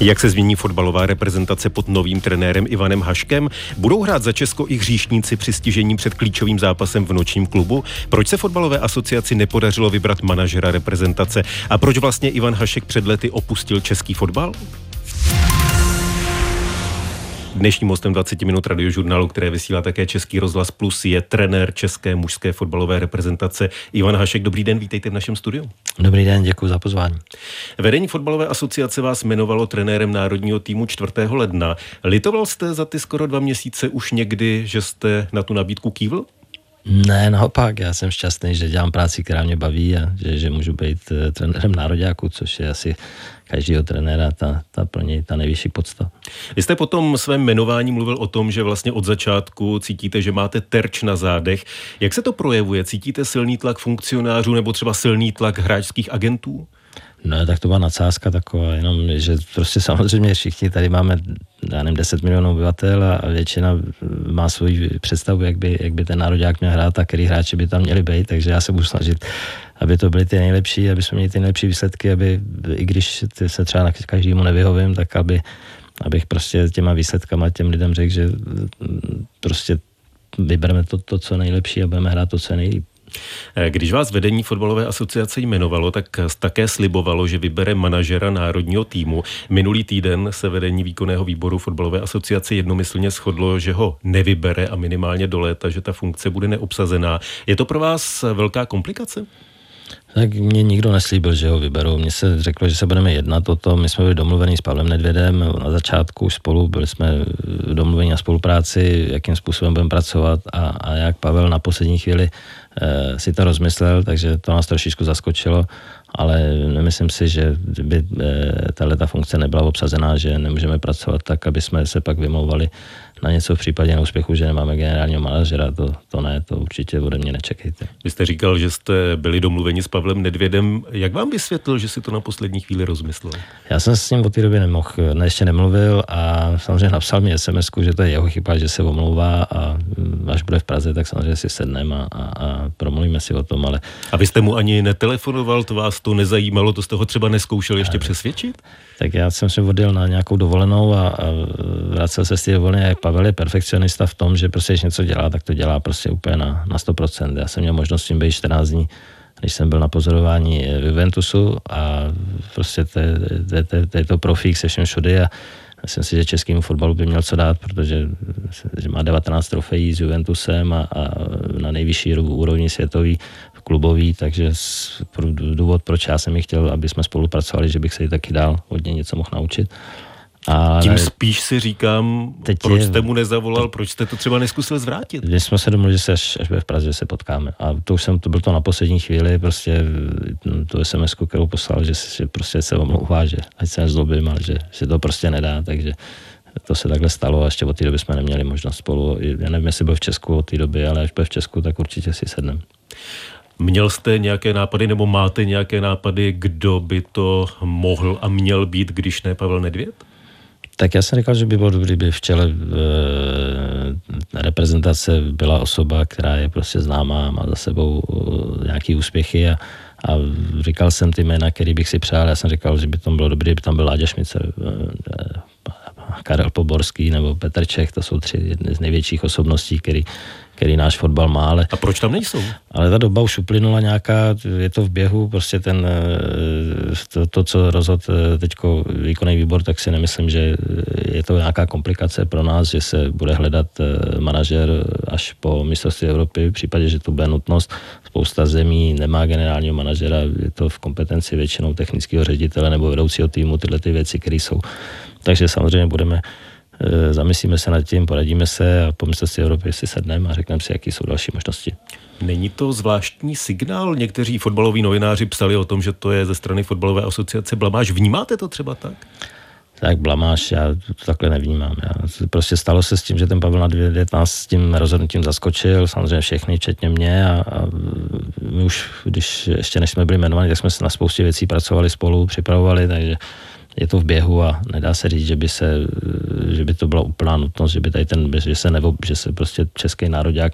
Jak se změní fotbalová reprezentace pod novým trenérem Ivanem Haškem? Budou hrát za Česko i hříšníci při stižení před klíčovým zápasem v nočním klubu? Proč se fotbalové asociaci nepodařilo vybrat manažera reprezentace? A proč vlastně Ivan Hašek před lety opustil český fotbal? Dnešním hostem 20 minut radiožurnálu, které vysílá také Český rozhlas Plus, je trenér české mužské fotbalové reprezentace Ivan Hašek. Dobrý den, vítejte v našem studiu. Dobrý den, děkuji za pozvání. Vedení fotbalové asociace vás jmenovalo trenérem národního týmu 4. ledna. Litoval jste za ty skoro dva měsíce už někdy, že jste na tu nabídku kývl? Ne, naopak, já jsem šťastný, že dělám práci, která mě baví a že, že můžu být uh, trenérem nároďáku, což je asi každého trenéra ta, ta pro něj ta nejvyšší podsta. Vy jste potom svém jmenování mluvil o tom, že vlastně od začátku cítíte, že máte terč na zádech. Jak se to projevuje? Cítíte silný tlak funkcionářů nebo třeba silný tlak hráčských agentů? No, tak to byla nadsázka taková, jenom, že prostě samozřejmě všichni tady máme, já nevím, 10 milionů obyvatel a většina má svoji představu, jak by, jak by ten národák měl hrát a který hráči by tam měli být, takže já se budu snažit, aby to byly ty nejlepší, aby jsme měli ty nejlepší výsledky, aby i když se třeba na každému nevyhovím, tak aby, abych prostě těma výsledkama těm lidem řekl, že prostě vybereme to, to, co nejlepší a budeme hrát to, co nejlíp. Eh, když vás vedení fotbalové asociace jmenovalo, tak také slibovalo, že vybere manažera národního týmu. Minulý týden se vedení výkonného výboru fotbalové asociace jednomyslně shodlo, že ho nevybere a minimálně do léta, že ta funkce bude neobsazená. Je to pro vás velká komplikace? Tak mě nikdo neslíbil, že ho vyberou. Mně se řeklo, že se budeme jednat o tom. My jsme byli domluveni s Pavlem Nedvědem na začátku spolu, byli jsme domluveni na spolupráci, jakým způsobem budeme pracovat a, a jak Pavel na poslední chvíli e, si to rozmyslel, takže to nás trošičku zaskočilo, ale nemyslím si, že by e, tahle funkce nebyla obsazená, že nemůžeme pracovat tak, aby jsme se pak vymlouvali na něco v případě neúspěchu, že nemáme generálního manažera, to, to ne, to určitě ode mě nečekejte. Vy jste říkal, že jste byli domluveni s Pavlem Nedvědem. Jak vám vysvětlil, že si to na poslední chvíli rozmyslel? Já jsem s ním od té doby nemohl, ne, ještě nemluvil a samozřejmě napsal mi sms že to je jeho chyba, že se omlouvá a mm, až bude v Praze, tak samozřejmě si sedneme a, a, a promluvíme si o tom, ale... A vy jste mu ani netelefonoval, to vás to nezajímalo, to jste ho třeba neskoušel ještě přesvědčit? Tak já jsem se odjel na nějakou dovolenou a, a vracel se z té dovolené. Pavel je perfekcionista v tom, že prostě když něco dělá, tak to dělá prostě úplně na, na 100%. Já jsem měl možnost tím být 14 dní, když jsem byl na pozorování v Juventusu a prostě to, to, to, to je to profík se všem všude a myslím si, že českému fotbalu by měl co dát, protože že má 19 trofejí s Juventusem a, a na nejvyšší úrovni světový klubový, takže důvod, proč já jsem ji chtěl, aby jsme spolupracovali, že bych se jí taky dál hodně něco mohl naučit. A Tím spíš si říkám, teď proč je, jste mu nezavolal, teď, proč jste to třeba neskusil zvrátit? My jsme se domluvili, že se až, až v Praze se potkáme. A to už jsem, to bylo to na poslední chvíli, prostě tu sms kterou poslal, že, že prostě se omlouvá, že ať se nezlobím, ale že se to prostě nedá, takže to se takhle stalo a ještě od té doby jsme neměli možnost spolu. Já nevím, jestli byl v Česku od té doby, ale až byl v Česku, tak určitě si sedneme. Měl jste nějaké nápady nebo máte nějaké nápady, kdo by to mohl a měl být, když ne Pavel Nedvěd? Tak já jsem říkal, že by bylo dobré, by v čele e, reprezentace byla osoba, která je prostě známá, má za sebou e, nějaké úspěchy a, a říkal jsem ty jména, který bych si přál. Já jsem říkal, že by tam bylo dobré, by tam byl Láďa Šmice, e, Karel Poborský nebo Petr Čech, to jsou tři jedny z největších osobností, který který náš fotbal má. Ale, a proč tam nejsou? Ale ta doba už uplynula nějaká, je to v běhu, prostě ten, eh, to, to co rozhodl eh, teď výkonný výbor, tak si nemyslím, že je to nějaká komplikace pro nás, že se bude hledat eh, manažer až po mistrovství Evropy, v případě, že to bude nutnost. Spousta zemí nemá generálního manažera, je to v kompetenci většinou technického ředitele nebo vedoucího týmu, tyhle ty věci, které jsou. Takže samozřejmě budeme Eh, zamyslíme se nad tím, poradíme se a po mistrovství Evropy si sedneme a řekneme si, jaké jsou další možnosti. Není to zvláštní signál? Někteří fotbaloví novináři psali o tom, že to je ze strany fotbalové asociace blamáž. Vnímáte to třeba tak? Tak blamáš, já to takhle nevnímám. Já, prostě stalo se s tím, že ten Pavel Nadvědět nás s tím rozhodnutím zaskočil, samozřejmě všechny, včetně mě a, a my už, když ještě než jsme byli jmenovaní, tak jsme se na spoustě věcí pracovali spolu, připravovali, takže je to v běhu a nedá se říct, že by, se, že by to byla úplná nutnost, že by tady ten, že se, nebo, že se prostě český národák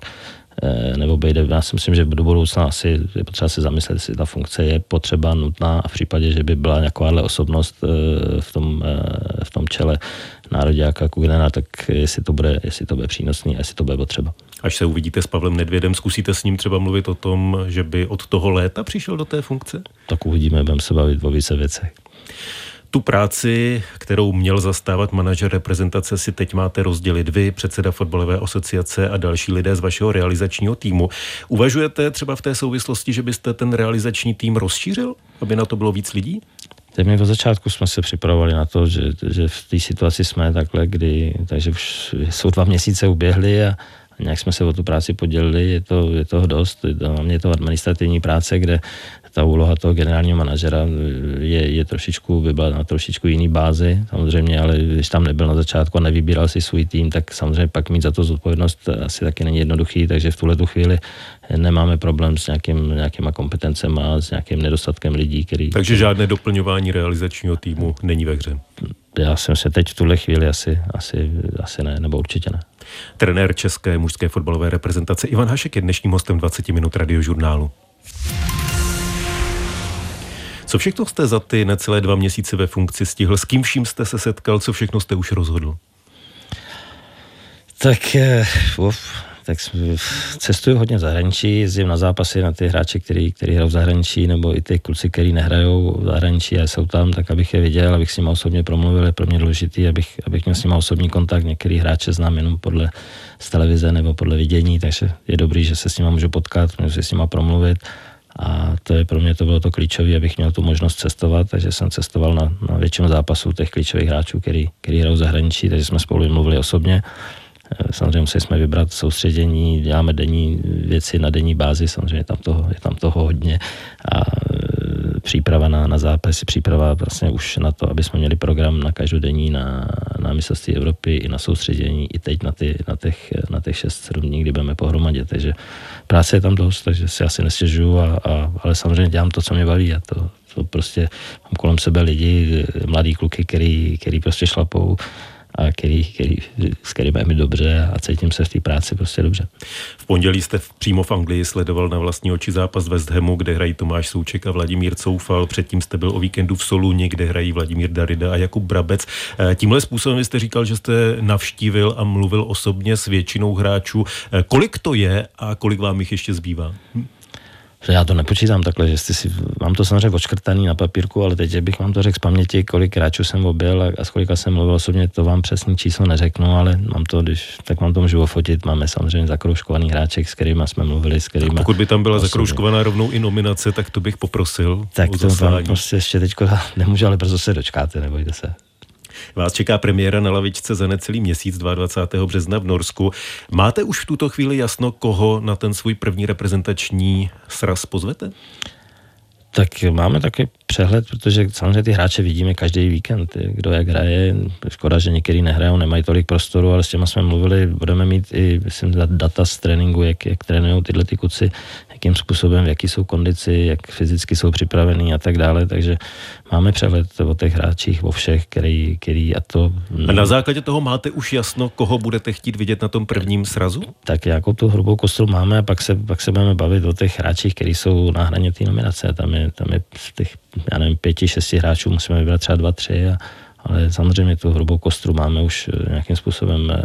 Eh, nebo bejde, já si myslím, že do budoucna asi je potřeba se zamyslet, jestli ta funkce je potřeba, nutná a v případě, že by byla nějakáhle osobnost eh, v tom, eh, v tom čele nároďáka Kugnena, tak jestli to, bude, jestli to bude přínosný a jestli to bude potřeba. Až se uvidíte s Pavlem Nedvědem, zkusíte s ním třeba mluvit o tom, že by od toho léta přišel do té funkce? Tak uvidíme, budeme se bavit o více věcech. Tu práci, kterou měl zastávat manažer reprezentace, si teď máte rozdělit vy, předseda fotbalové asociace a další lidé z vašeho realizačního týmu. Uvažujete třeba v té souvislosti, že byste ten realizační tým rozšířil, aby na to bylo víc lidí? Tak my od začátku jsme se připravovali na to, že, že v té situaci jsme takhle, kdy, takže už jsou dva měsíce uběhly a nějak jsme se o tu práci podělili, je to, je toho dost, hlavně je to administrativní práce, kde ta úloha toho generálního manažera je, je trošičku, by byla na trošičku jiný bázi, samozřejmě, ale když tam nebyl na začátku a nevybíral si svůj tým, tak samozřejmě pak mít za to zodpovědnost asi taky není jednoduchý, takže v tuhle tu chvíli nemáme problém s nějakým, nějakýma kompetencemi a s nějakým nedostatkem lidí, který... Takže žádné doplňování realizačního týmu není ve hře? Já jsem se teď v tuhle chvíli asi, asi, asi ne, nebo určitě ne. Trenér české mužské fotbalové reprezentace Ivan Hašek je dnešním hostem 20 minut radiožurnálu. Co všechno jste za ty necelé dva měsíce ve funkci stihl? S kým vším jste se setkal? Co všechno jste už rozhodl? Tak, eh, uf, tak cestuju hodně v zahraničí, jezdím na zápasy na ty hráče, který, který hrajou v zahraničí, nebo i ty kluci, který nehrajou v zahraničí a jsou tam, tak abych je viděl, abych s nimi osobně promluvil, je pro mě důležitý, abych, abych měl s nimi osobní kontakt. Některý hráče znám jenom podle z televize nebo podle vidění, takže je dobrý, že se s nimi můžu potkat, můžu se s nimi promluvit. A to je pro mě to bylo to klíčové, abych měl tu možnost cestovat, takže jsem cestoval na, na většinu zápasů těch klíčových hráčů, který, který hrajou zahraničí, takže jsme spolu mluvili osobně. Eh, samozřejmě museli jsme vybrat soustředění, děláme denní věci na denní bázi, samozřejmě tam toho, je tam toho hodně a příprava na, na zápasy, příprava vlastně už na to, aby jsme měli program na každodenní, na, na mistrovství Evropy i na soustředění, i teď na, ty, na těch, na těch 6-7 dní, kdy budeme pohromadě, takže práce je tam dost, takže si asi nestěžuju, a, a, ale samozřejmě dělám to, co mě baví a to, to prostě mám kolem sebe lidi, mladí kluky, který, který prostě šlapou a který, který, s kterým je mi dobře a cítím se v té práci prostě dobře. V pondělí jste přímo v Anglii sledoval na vlastní oči zápas West Hamu, kde hrají Tomáš Souček a Vladimír Coufal. Předtím jste byl o víkendu v Soluni, kde hrají Vladimír Darida a Jakub Brabec. Eh, tímhle způsobem jste říkal, že jste navštívil a mluvil osobně s většinou hráčů. Eh, kolik to je a kolik vám jich ještě zbývá? Hm? Že já to nepočítám takhle, že si, mám to samozřejmě odškrtaný na papírku, ale teď bych vám to řekl z paměti, kolik hráčů jsem objel a, a s kolika jsem mluvil osobně, to vám přesný číslo neřeknu, ale mám to, když, tak vám to můžu fotit, máme samozřejmě zakroužkovaný hráček, s kterými jsme mluvili, s kterými. Pokud by tam byla osobně. zakroužkovaná rovnou i nominace, tak to bych poprosil. Tak to vám prostě ještě teď nemůžu, ale brzo se dočkáte, nebojte se. Vás čeká premiéra na lavičce za necelý měsíc 22. března v Norsku. Máte už v tuto chvíli jasno, koho na ten svůj první reprezentační sraz pozvete? Tak máme taky přehled, protože samozřejmě ty hráče vidíme každý víkend, kdo jak hraje. Škoda, že některý nehrajou, nemají tolik prostoru, ale s těma jsme mluvili, budeme mít i myslím, data z tréninku, jak, jak trénují tyhle ty kuci, jakým způsobem, v jaký jsou kondici, jak fyzicky jsou připravení a tak dále, takže máme přehled o těch hráčích, o všech, který, který a to... A na základě toho máte už jasno, koho budete chtít vidět na tom prvním srazu? Tak jako tu hrubou kostru máme a pak se, pak se budeme bavit o těch hráčích, kteří jsou na hraně té nominace. Tam je, tam je z těch, já nevím, pěti, šesti hráčů musíme vybrat třeba dva, tři a, ale samozřejmě tu hrubou kostru máme už eh, nějakým způsobem eh,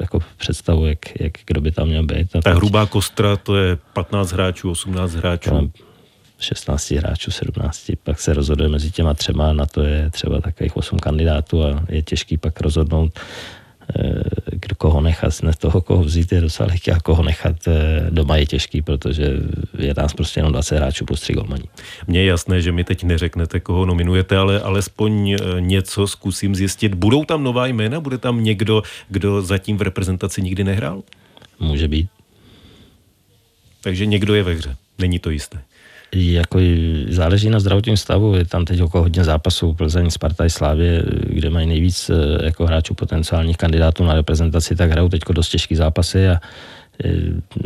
jako představu, jak, jak kdo by tam měl být. A Ta hrubá kostra to je 15 hráčů, 18 hráčů. 16 hráčů, 17, pak se rozhoduje mezi těma třema, na to je třeba takových 8 kandidátů a je těžký pak rozhodnout, Eh, kdo koho nechat, ne toho, koho vzít je docela lehký a koho nechat eh, doma je těžký, protože je nás prostě jenom 20 hráčů plus 3 golmaní. Mně je jasné, že mi teď neřeknete, koho nominujete, ale alespoň eh, něco zkusím zjistit. Budou tam nová jména? Bude tam někdo, kdo zatím v reprezentaci nikdy nehrál? Může být. Takže někdo je ve hře. Není to jisté jako záleží na zdravotním stavu, je tam teď jako hodně zápasů Plzeň, Sparta i Slávě, kde mají nejvíc eh, jako hráčů potenciálních kandidátů na reprezentaci, tak hrajou teď dost těžký zápasy a eh,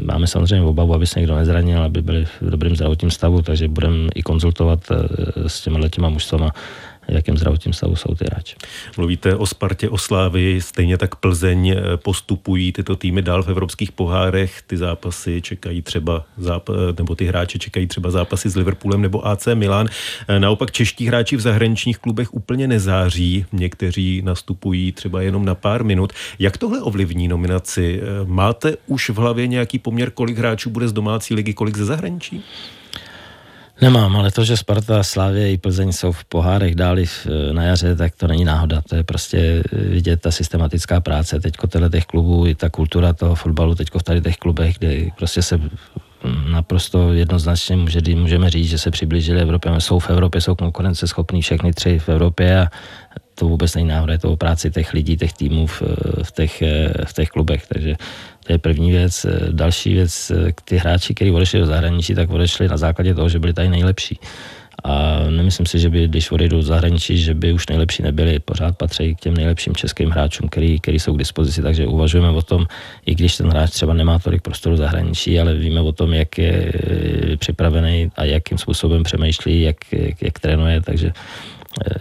máme samozřejmě obavu, aby se někdo nezranil, aby byli v dobrém zdravotním stavu, takže budeme i konzultovat eh, s těma těma mužstvama, jakým zdravotním stavu jsou ty hráči. Mluvíte o Spartě, o Slávii, stejně tak Plzeň eh, postupují tyto týmy dál v evropských pohárech. Ty zápasy čekají třeba, záp- nebo ty hráči čekají třeba zápasy s Liverpoolem nebo AC Milan. Naopak čeští hráči v zahraničních klubech úplně nezáří. Někteří nastupují třeba jenom na pár minut. Jak tohle ovlivní nominaci? Máte už v hlavě nějaký poměr, kolik hráčů bude z domácí ligy, kolik ze zahraničí? Nemám, ale to, že Sparta, Slávě i Plzeň jsou v pohárech dáli na jaře, tak to není náhoda. To je prostě vidět ta systematická práce. Teďko těch klubů, i ta kultura toho fotbalu, teďko v tady těch klubech, kde prostě se naprosto jednoznačně může, můžeme říct, že se přiblížili Evropě. Jsou v Evropě, jsou konkurenceschopní všechny tři v Evropě a to vůbec není náhoda, je to o práci těch lidí, těch týmů v, v, těch, v těch klubech. Takže to je první věc. Další věc, ty hráči, kteří odešli do zahraničí, tak odešli na základě toho, že byli tady nejlepší. A nemyslím si, že by, když odejdou do zahraničí, že by už nejlepší nebyli. Pořád patří k těm nejlepším českým hráčům, který, který jsou k dispozici. Takže uvažujeme o tom, i když ten hráč třeba nemá tolik prostoru zahraničí, ale víme o tom, jak je připravený a jakým způsobem přemýšlí, jak, jak, jak trénuje. Takže eh,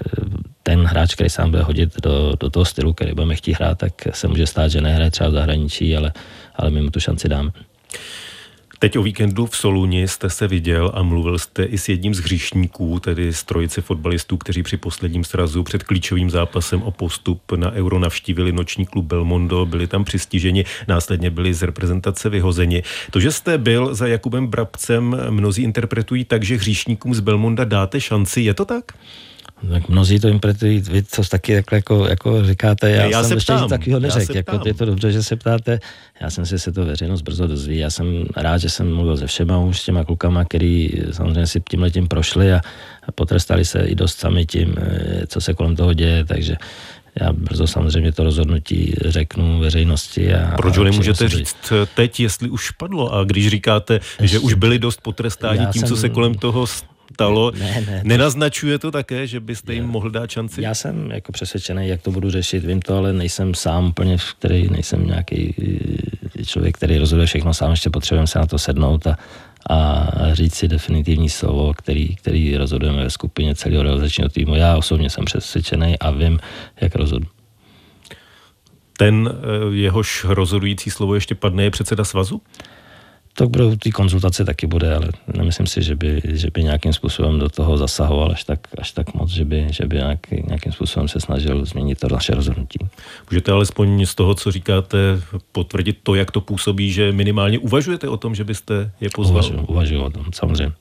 ten hráč, který sám bude hodit do, do toho stylu, který budeme chtít hrát, tak se může stát, že nehraje třeba v zahraničí, ale, ale my mu tu šanci dáme. Teď o víkendu v Soluni jste se viděl a mluvil jste i s jedním z hříšníků, tedy z trojice fotbalistů, kteří při posledním srazu před klíčovým zápasem o postup na Euro navštívili noční klub Belmondo, byli tam přistiženi, následně byli z reprezentace vyhozeni. To, že jste byl za Jakubem Brabcem, mnozí interpretují tak, že hříšníkům z Belmonda dáte šanci, je to tak? Tak mnozí to interpretují, vy to taky takhle jako, jako říkáte, já, já jsem ještě nic takového neřekl, jako je to dobře, že se ptáte, já jsem si se to veřejnost brzo dozví, já jsem rád, že jsem mluvil se všema už s těma klukama, který samozřejmě si tím letím prošli a, a potrestali se i dost sami tím, eh, co se kolem toho děje, takže já brzo samozřejmě to rozhodnutí řeknu veřejnosti. A, Proč ho nemůžete říct teď, jestli už padlo? A když říkáte, že už byli dost potrestáni tím, jsem, co se kolem toho stalo. Ne, ne, Nenaznačuje to také, že byste jim mohl dát šanci? Já jsem jako přesvědčený, jak to budu řešit, vím to, ale nejsem sám úplně, který nejsem nějaký eh, člověk, který rozhoduje všechno sám, ještě potřebujeme se na to sednout a, a říct si definitivní slovo, který, který rozhodujeme ve skupině celého realizačního týmu. Já osobně jsem přesvědčený a vím, jak rozhodu. Ten eh, jehož rozhodující slovo ještě padne je předseda svazu? To budou ty konzultace taky bude, ale nemyslím si, že by, že by nějakým způsobem do toho zasahoval až tak, až tak moc, že by, že by nějaký, nějakým způsobem se snažil změnit to naše rozhodnutí. Můžete alespoň z toho, co říkáte, potvrdit to, jak to působí, že minimálně uvažujete o tom, že byste je pozval? Uvažuji, uvažuji o tom, samozřejmě.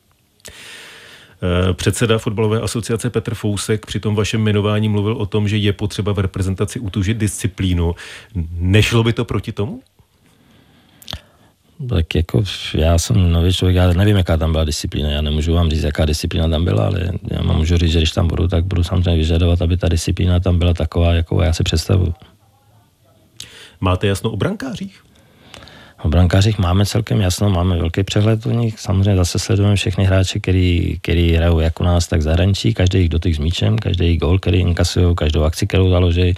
Eh, předseda fotbalové asociace Petr Fousek při tom vašem jmenování mluvil o tom, že je potřeba v reprezentaci utužit disciplínu. Nešlo by to proti tomu? Tak jako já jsem nový člověk, já nevím, jaká tam byla disciplína, já nemůžu vám říct, jaká disciplína tam byla, ale já vám můžu říct, že když tam budu, tak budu samozřejmě vyžadovat, aby ta disciplína tam byla taková, jakou já si představuju. Máte jasno o brankářích? O brankářích máme celkem jasno, máme velký přehled o nich. Samozřejmě zase sledujeme všechny hráče, který, který hrajou jak u nás, tak zahraničí. Každý jich dotyk s míčem, každý gol, který inkasují, každou akci, kterou založí.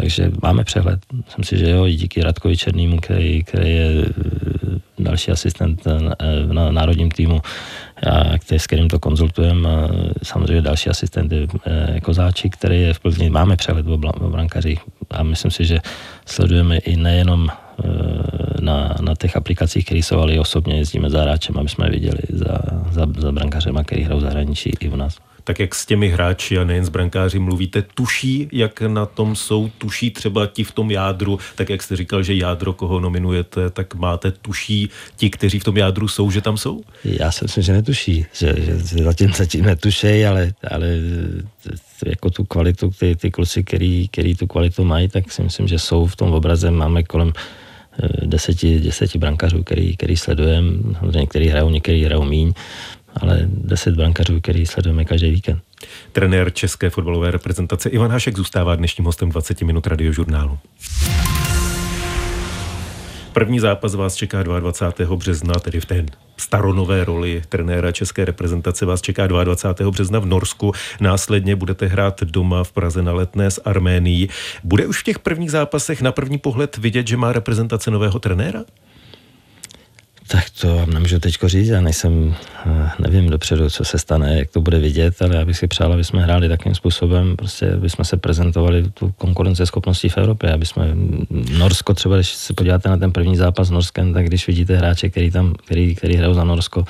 Takže máme přehled. Myslím si, že jo, i díky Radkovi Černýmu, který, který je eh, další asistent na, eh, na národním týmu, a který, s kterým to konzultujeme. Samozřejmě další asistent je eh, Kozáčik, který je v Plzni. Máme přehled o, brankařích a myslím si, že sledujeme i nejenom na, na těch aplikacích, které jsou, ale i osobně jezdíme za hráčem, aby jsme viděli za, za, za brankařema, který hrajou zahraničí i u nás tak jak s těmi hráči a nejen s brankáři mluvíte, tuší, jak na tom jsou, tuší třeba ti v tom jádru, tak jak jste říkal, že jádro, koho nominujete, tak máte tuší ti, kteří v tom jádru jsou, že tam jsou? Já si myslím, že netuší, že, že zatím, zatím netušejí, ale, ale jako tu kvalitu, ty, ty kluci, který, který tu kvalitu mají, tak si myslím, že jsou v tom obraze, máme kolem eh, deseti, deseti brankařů, který, který sledujeme, některý hrajou, některý hrajou míň, ale deset brankařů, který sledujeme každý víkend. Trenér České fotbalové reprezentace Ivan Hašek zůstává dnešním hostem 20 minut radiožurnálu. První zápas vás čeká 22. března, tedy v té staronové roli trenéra české reprezentace vás čeká 22. března v Norsku. Následně budete hrát doma v Praze na letné s Arménií. Bude už v těch prvních zápasech na první pohled vidět, že má reprezentace nového trenéra? Tak to vám nemůžu teď říct, já nejsem, eh, nevím dopředu, co se stane, jak to bude vidět, ale já bych si přál, aby jsme hráli takým způsobem, prostě aby jsme se prezentovali tu konkurenceschopností v Evropě, aby jsme Norsko třeba, když se podíváte na ten první zápas s Norskem, tak když vidíte hráče, který tam, který, který hrajou za Norsko,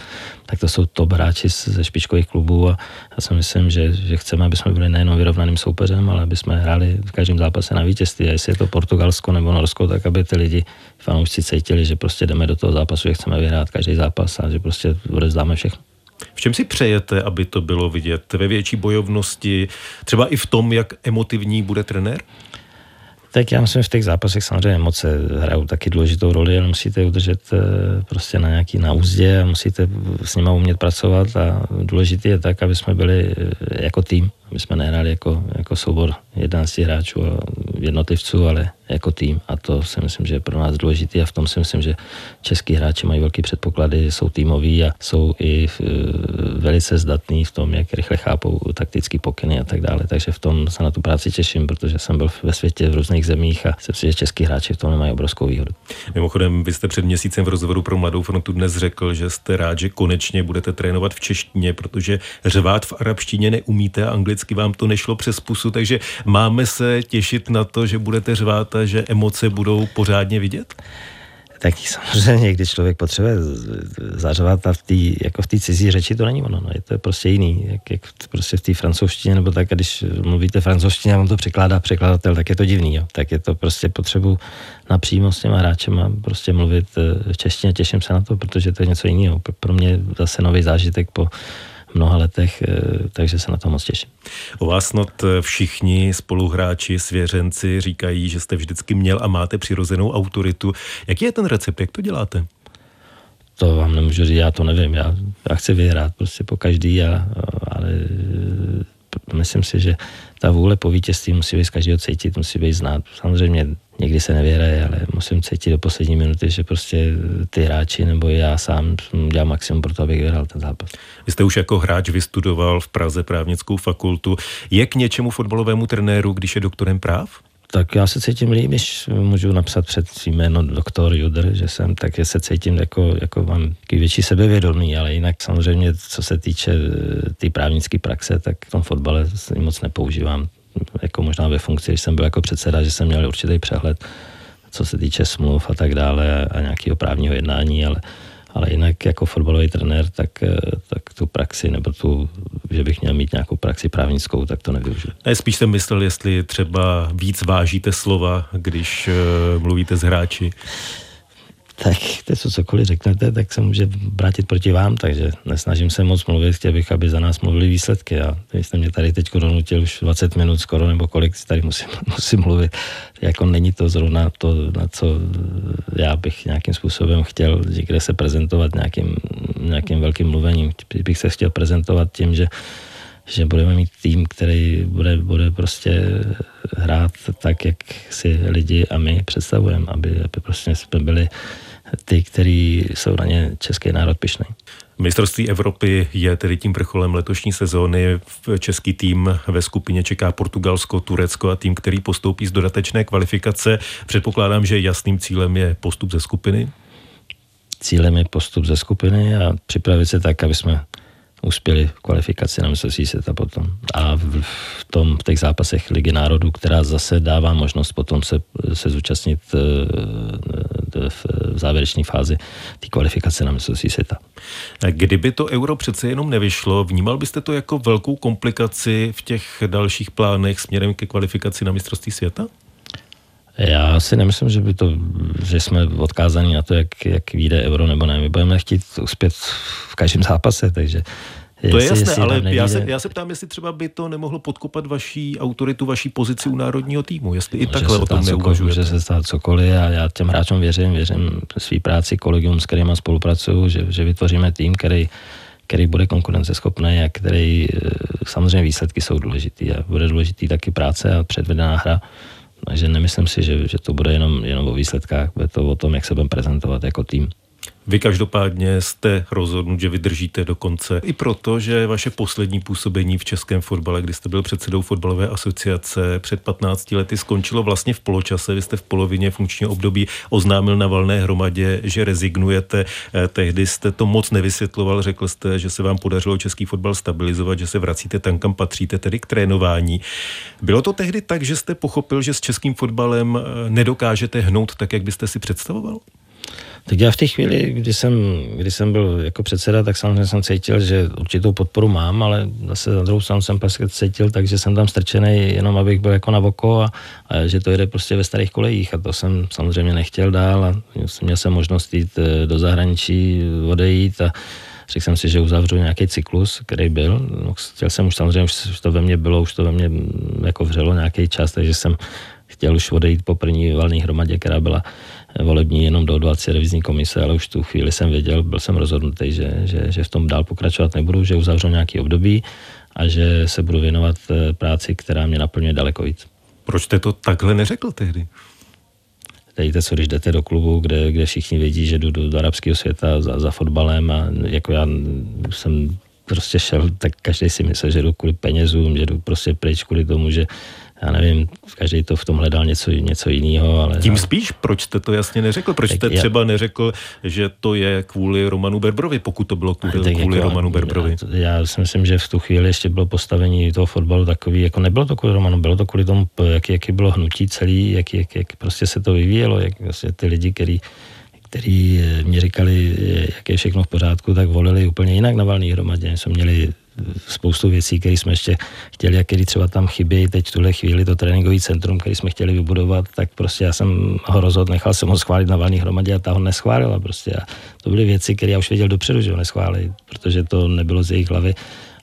tak to jsou top hráči ze špičkových klubů a já si myslím, že, že chceme, aby jsme byli nejenom vyrovnaným soupeřem, ale aby jsme hráli v každém zápase na vítězství. A jestli je to Portugalsko nebo Norsko, tak aby ty lidi, fanoušci cítili, že prostě jdeme do toho zápasu, že chceme vyhrát každý zápas a že prostě odezdáme všechno. V čem si přejete, aby to bylo vidět? Ve větší bojovnosti, třeba i v tom, jak emotivní bude trenér? Tak já myslím, že v těch zápasech samozřejmě emoce hrajou taky důležitou roli, ale musíte udržet eh, prostě na nějaký na úzdě a musíte s nimi umět pracovat a důležité je tak, aby jsme byli eh, jako tým, aby jsme nehráli jako, jako soubor 11 hráčů a jednotlivců, ale jako tým a to si myslím, že je pro nás důležité a v tom si myslím, že český hráči mají velké předpoklady, jsou týmoví a jsou i v, e, velice zdatní v tom, jak rychle chápou taktické pokyny a tak dále. Takže v tom se na tu práci těším, protože jsem byl ve světě v různých zemích a jsem si, že český hráči v tom mají obrovskou výhodu. Mimochodem, vy jste před měsícem v rozhovoru pro Mladou frontu dnes řekl, že jste rád, že konečně budete trénovat v češtině, protože řvát v arabštině neumíte a anglicky vám to nešlo přes pusu, takže máme se těšit na to, že budete řvát a že emoce budou pořádně vidět? Tak samozřejmě, když člověk potřebuje zařvat a v tý, jako v té cizí řeči to není ono, no, je to prostě jiný, jak, jak prostě v té francouzštině, nebo tak, a když mluvíte francouzštině a vám to překládá překladatel, tak je to divný, jo. tak je to prostě potřebu napřímo s těma hráčema prostě mluvit v češtině, těším se na to, protože to je něco jiného, pro mě zase nový zážitek po mnoha letech, eh, takže se na to moc těším. O vás snad eh, všichni spoluhráči, svěřenci říkají, že jste vždycky měl a máte přirozenou autoritu. Jaký je ten recept, jak to děláte? To vám nemůžu říct, já to nevím. Já, já chci vyhrát prostě po každý, a, ale eh, myslím si, že ta vůle po vítězství musí být z každého cítit, musí být znát. Samozřejmě někdy se nevyhraje, ale musím cítit do poslední minuty, že prostě ty hráči nebo já sám dělám maximum pro to, abych vyhrál ten zápas. Vy jste už jako hráč vystudoval v Praze právnickou fakultu. Je k něčemu fotbalovému trenéru, když je doktorem práv? Tak já se cítím líp, když můžu napsat před jméno doktor Juder, že jsem, tak se cítím jako, jako mám větší sebevědomí, ale jinak samozřejmě, co se týče té tý právnické praxe, tak v tom fotbale moc nepoužívám jako možná ve funkci, když jsem byl jako předseda, že jsem měl určitý přehled, co se týče smluv a tak dále a nějakého právního jednání, ale, ale jinak jako fotbalový trenér, tak, eh, tak tu praxi nebo tu, že bych měl mít nějakou praxi právnickou, tak to nevyužiju. Ne, spíš jsem myslel, jestli třeba víc vážíte slova, když uh, mluvíte s hráči tak to, co cokoliv řeknete, tak se může vrátit proti vám, takže nesnažím se moc mluvit, chtěl bych, aby za nás mluvili výsledky a vy jste mě tady teď donutil už 20 minut skoro, nebo kolik tady musím, musím mluvit, jako není to zrovna to, na co já bych nějakým způsobem chtěl, kde se prezentovat nějakým, nějakým velkým mluvením. Bych se chtěl prezentovat tím, že že budeme mít tým, který bude, bude prostě hrát tak, jak si lidi a my představujeme, aby, aby prostě jsme byli ty, kteří jsou na ně český národ pišný. Mistrovství Evropy je tedy tím vrcholem letošní sezóny. Český tým ve skupině čeká Portugalsko, Turecko a tým, který postoupí z dodatečné kvalifikace. Předpokládám, že jasným cílem je postup ze skupiny. Cílem je postup ze skupiny a připravit se tak, aby jsme uspěli v kvalifikaci na mistrovství světa potom. A v, v, tom, v těch zápasech Ligy národů, která zase dává možnost potom se, se zúčastnit eh, v, v závěrečné fázi té kvalifikace na mistrovství světa. Kdyby to euro přece jenom nevyšlo, vnímal byste to jako velkou komplikaci v těch dalších plánech směrem ke kvalifikaci na mistrovství světa? Já si nemyslím, že by to, že jsme odkázaní na to, jak, jak vyjde euro nebo ne. My budeme chtít uspět v každém zápase, takže to je jasné, ale já se, já se ptám, jestli třeba by to nemohlo podkopat vaší autoritu, vaší pozici u národního týmu, jestli může i takhle o tom neuvažujete. Může se stát cokoliv a já těm hráčům věřím, věřím svý práci, kolegům, s kterými spolupracuju, že, že vytvoříme tým, který, který bude konkurenceschopný a který, eh, samozřejmě výsledky jsou důležitý a bude důležitý taky práce a předvedená hra takže nemyslím si, že, že to bude jenom, jenom o výsledkách, bude to o tom, jak se budeme prezentovat jako tým. Vy každopádně jste rozhodnut, že vydržíte do konce. I proto, že vaše poslední působení v českém fotbale, kdy jste byl předsedou fotbalové asociace před 15 lety, skončilo vlastně v poločase. Vy jste v polovině funkčního období oznámil na valné hromadě, že rezignujete. Eh, tehdy jste to moc nevysvětloval, řekl jste, že se vám podařilo český fotbal stabilizovat, že se vracíte tam, kam patříte, tedy k trénování. Bylo to tehdy tak, že jste pochopil, že s českým fotbalem eh, nedokážete hnout tak, jak byste si představoval? Tak já v té chvíli, kdy jsem, kdy jsem byl jako předseda, tak samozřejmě jsem cítil, že určitou podporu mám, ale zase na druhou stranu jsem prostě cítil, takže jsem tam strčený jenom, abych byl jako na voko a, a, že to jde prostě ve starých kolejích a to jsem samozřejmě nechtěl dál a měl jsem možnost jít eh, do zahraničí, odejít a řekl jsem si, že uzavřu nějaký cyklus, který byl. No, chtěl jsem už samozřejmě, už to ve mně bylo, už to ve mně mm, jako vřelo nějaký čas, takže jsem chtěl už odejít po první valné hromadě, která byla volební jenom do 20 revizní komise, ale už tu chvíli jsem věděl, byl jsem rozhodnutý, že, že, že v tom dál pokračovat nebudu, že uzavřu nějaký období a že se budu věnovat eh, práci, která mě naplňuje daleko víc. Proč jste to takhle neřekl tehdy? Dejte co, když jdete do klubu, kde, kde všichni vědí, že jdu do, do arabského světa za, za fotbalem a jako já jsem prostě šel, tak každý si myslel, že jdu kvůli penězům, že jdu prostě pryč kvůli tomu, že já nevím, každý to v tom hledal něco, něco jiného. Ale Tím spíš, proč jste to jasně neřekl? Proč jste já, třeba neřekl, že to je kvůli Romanu Berbrovi, pokud to bylo kvůli, kvůli jako, Romanu Berbrovi? Já, já si myslím, že v tu chvíli ještě bylo postavení toho fotbalu takový, jako nebylo to kvůli Romanu, bylo to kvůli tomu, jaký, jaký bylo hnutí celý, jak, jak, jak prostě se to vyvíjelo, jak vlastně ty lidi, který který mě říkali, jak je všechno v pořádku, tak volili úplně jinak na valný hromadě. Jsme měli spoustu věcí, které jsme ještě chtěli a které třeba tam chybí. Teď v tuhle chvíli to tréninkové centrum, který jsme chtěli vybudovat, tak prostě já jsem ho rozhodl, nechal jsem ho schválit na valný hromadě a ta ho neschválila. Prostě. A to byly věci, které já už věděl dopředu, že ho neschválí, protože to nebylo z jejich hlavy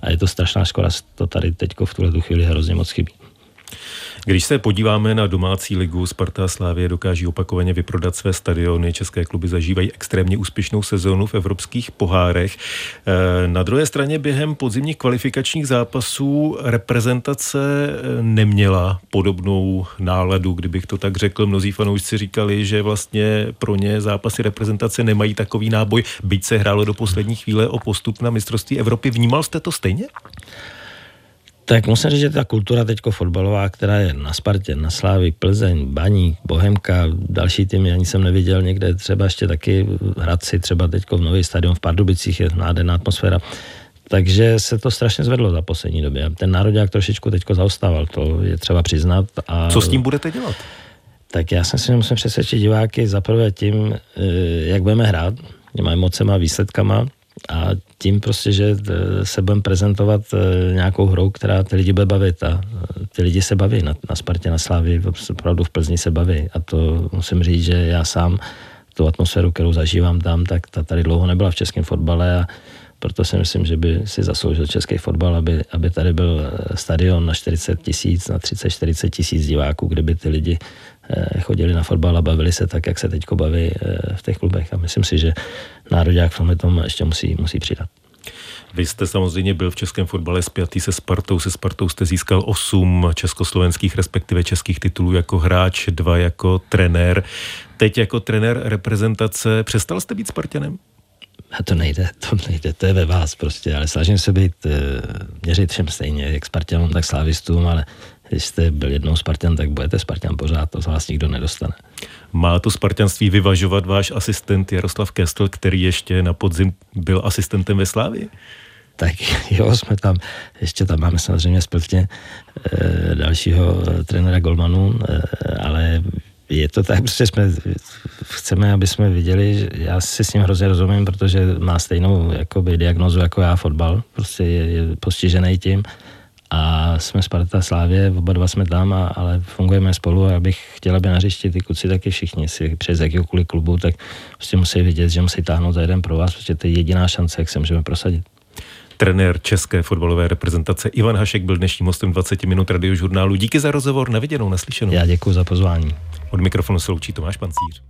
a je to strašná škoda, to tady teď v tuhle chvíli hrozně moc chybí. Když se podíváme na domácí ligu, Sparta a Slávě dokáží opakovaně vyprodat své stadiony. České kluby zažívají extrémně úspěšnou sezónu v evropských pohárech. Eh, na druhé straně během podzimních kvalifikačních zápasů reprezentace eh, neměla podobnou náladu, kdybych to tak řekl. Mnozí fanoušci říkali, že vlastně pro ně zápasy reprezentace nemají takový náboj, byť se hrálo do poslední chvíle o postup na mistrovství Evropy. Vnímal jste to stejně? Tak musím říct, že ta kultura teďko fotbalová, která je na Spartě, na Slávy, Plzeň, Baník, Bohemka, další týmy, ani jsem neviděl někde, třeba ještě taky Hradci, třeba teďko v nový stadion v Pardubicích je nádherná atmosféra. Takže se to strašně zvedlo za poslední době. Ten národák trošičku teďko zaostával, to je třeba přiznat. A... Co s tím budete dělat? Tak já jsem si musím přesvědčit diváky zaprvé tím, eh, jak budeme hrát, těma emocema, výsledkama, a tím prostě, že eh, se budeme prezentovat eh, nějakou hrou, která ty lidi bude bavit a eh, ty lidi se baví. Na, na Spartě, na Slávě, opravdu v Plzni se baví. A to musím říct, že já sám tu atmosféru, kterou zažívám tam, tak ta tady dlouho nebyla v českém fotbale a proto si myslím, že by si zasloužil český fotbal, aby, aby tady byl stadion na 40 tisíc, na 30-40 tisíc diváků, kde by ty lidi chodili na fotbal a bavili se tak, jak se teď baví v těch klubech. A myslím si, že národák v tomhle tom ještě musí, musí přidat. Vy jste samozřejmě byl v českém fotbale spjatý se Spartou. Se Spartou jste získal osm československých, respektive českých titulů jako hráč, dva jako trenér. Teď jako trenér reprezentace přestal jste být Spartanem? A to nejde, to nejde, to je ve vás prostě, ale snažím se být, eh, měřit všem stejně, jak Spartanům, tak Slávistům, ale když jste byl jednou Spartan, tak budete Spartan pořád, to z vás nikdo nedostane. Má to spartanství vyvažovat váš asistent Jaroslav Kestl, který ještě na podzim byl asistentem ve Slávii? Tak jo, jsme tam, ještě tam máme samozřejmě z e, dalšího e, trenéra Golmanu, e, ale je to tak, prostě jsme, chceme, aby jsme viděli, že já si s ním hrozně rozumím, protože má stejnou jakoby, diagnozu jako já, fotbal, prostě je, je postižený tím a jsme Sparta Slávě, oba dva jsme tam, a, ale fungujeme spolu a abych chtěla, aby na hřišti ty kluci taky všichni si přes jakýkoliv klubu, tak prostě musí vidět, že musí táhnout za jeden pro vás, protože to je jediná šance, jak se můžeme prosadit. Trenér české fotbalové reprezentace Ivan Hašek byl dnešním hostem 20 minut radiožurnálu. Díky za rozhovor, na viděnou, naslyšenou. Já děkuji za pozvání. Od mikrofonu se loučí Tomáš Pancíř.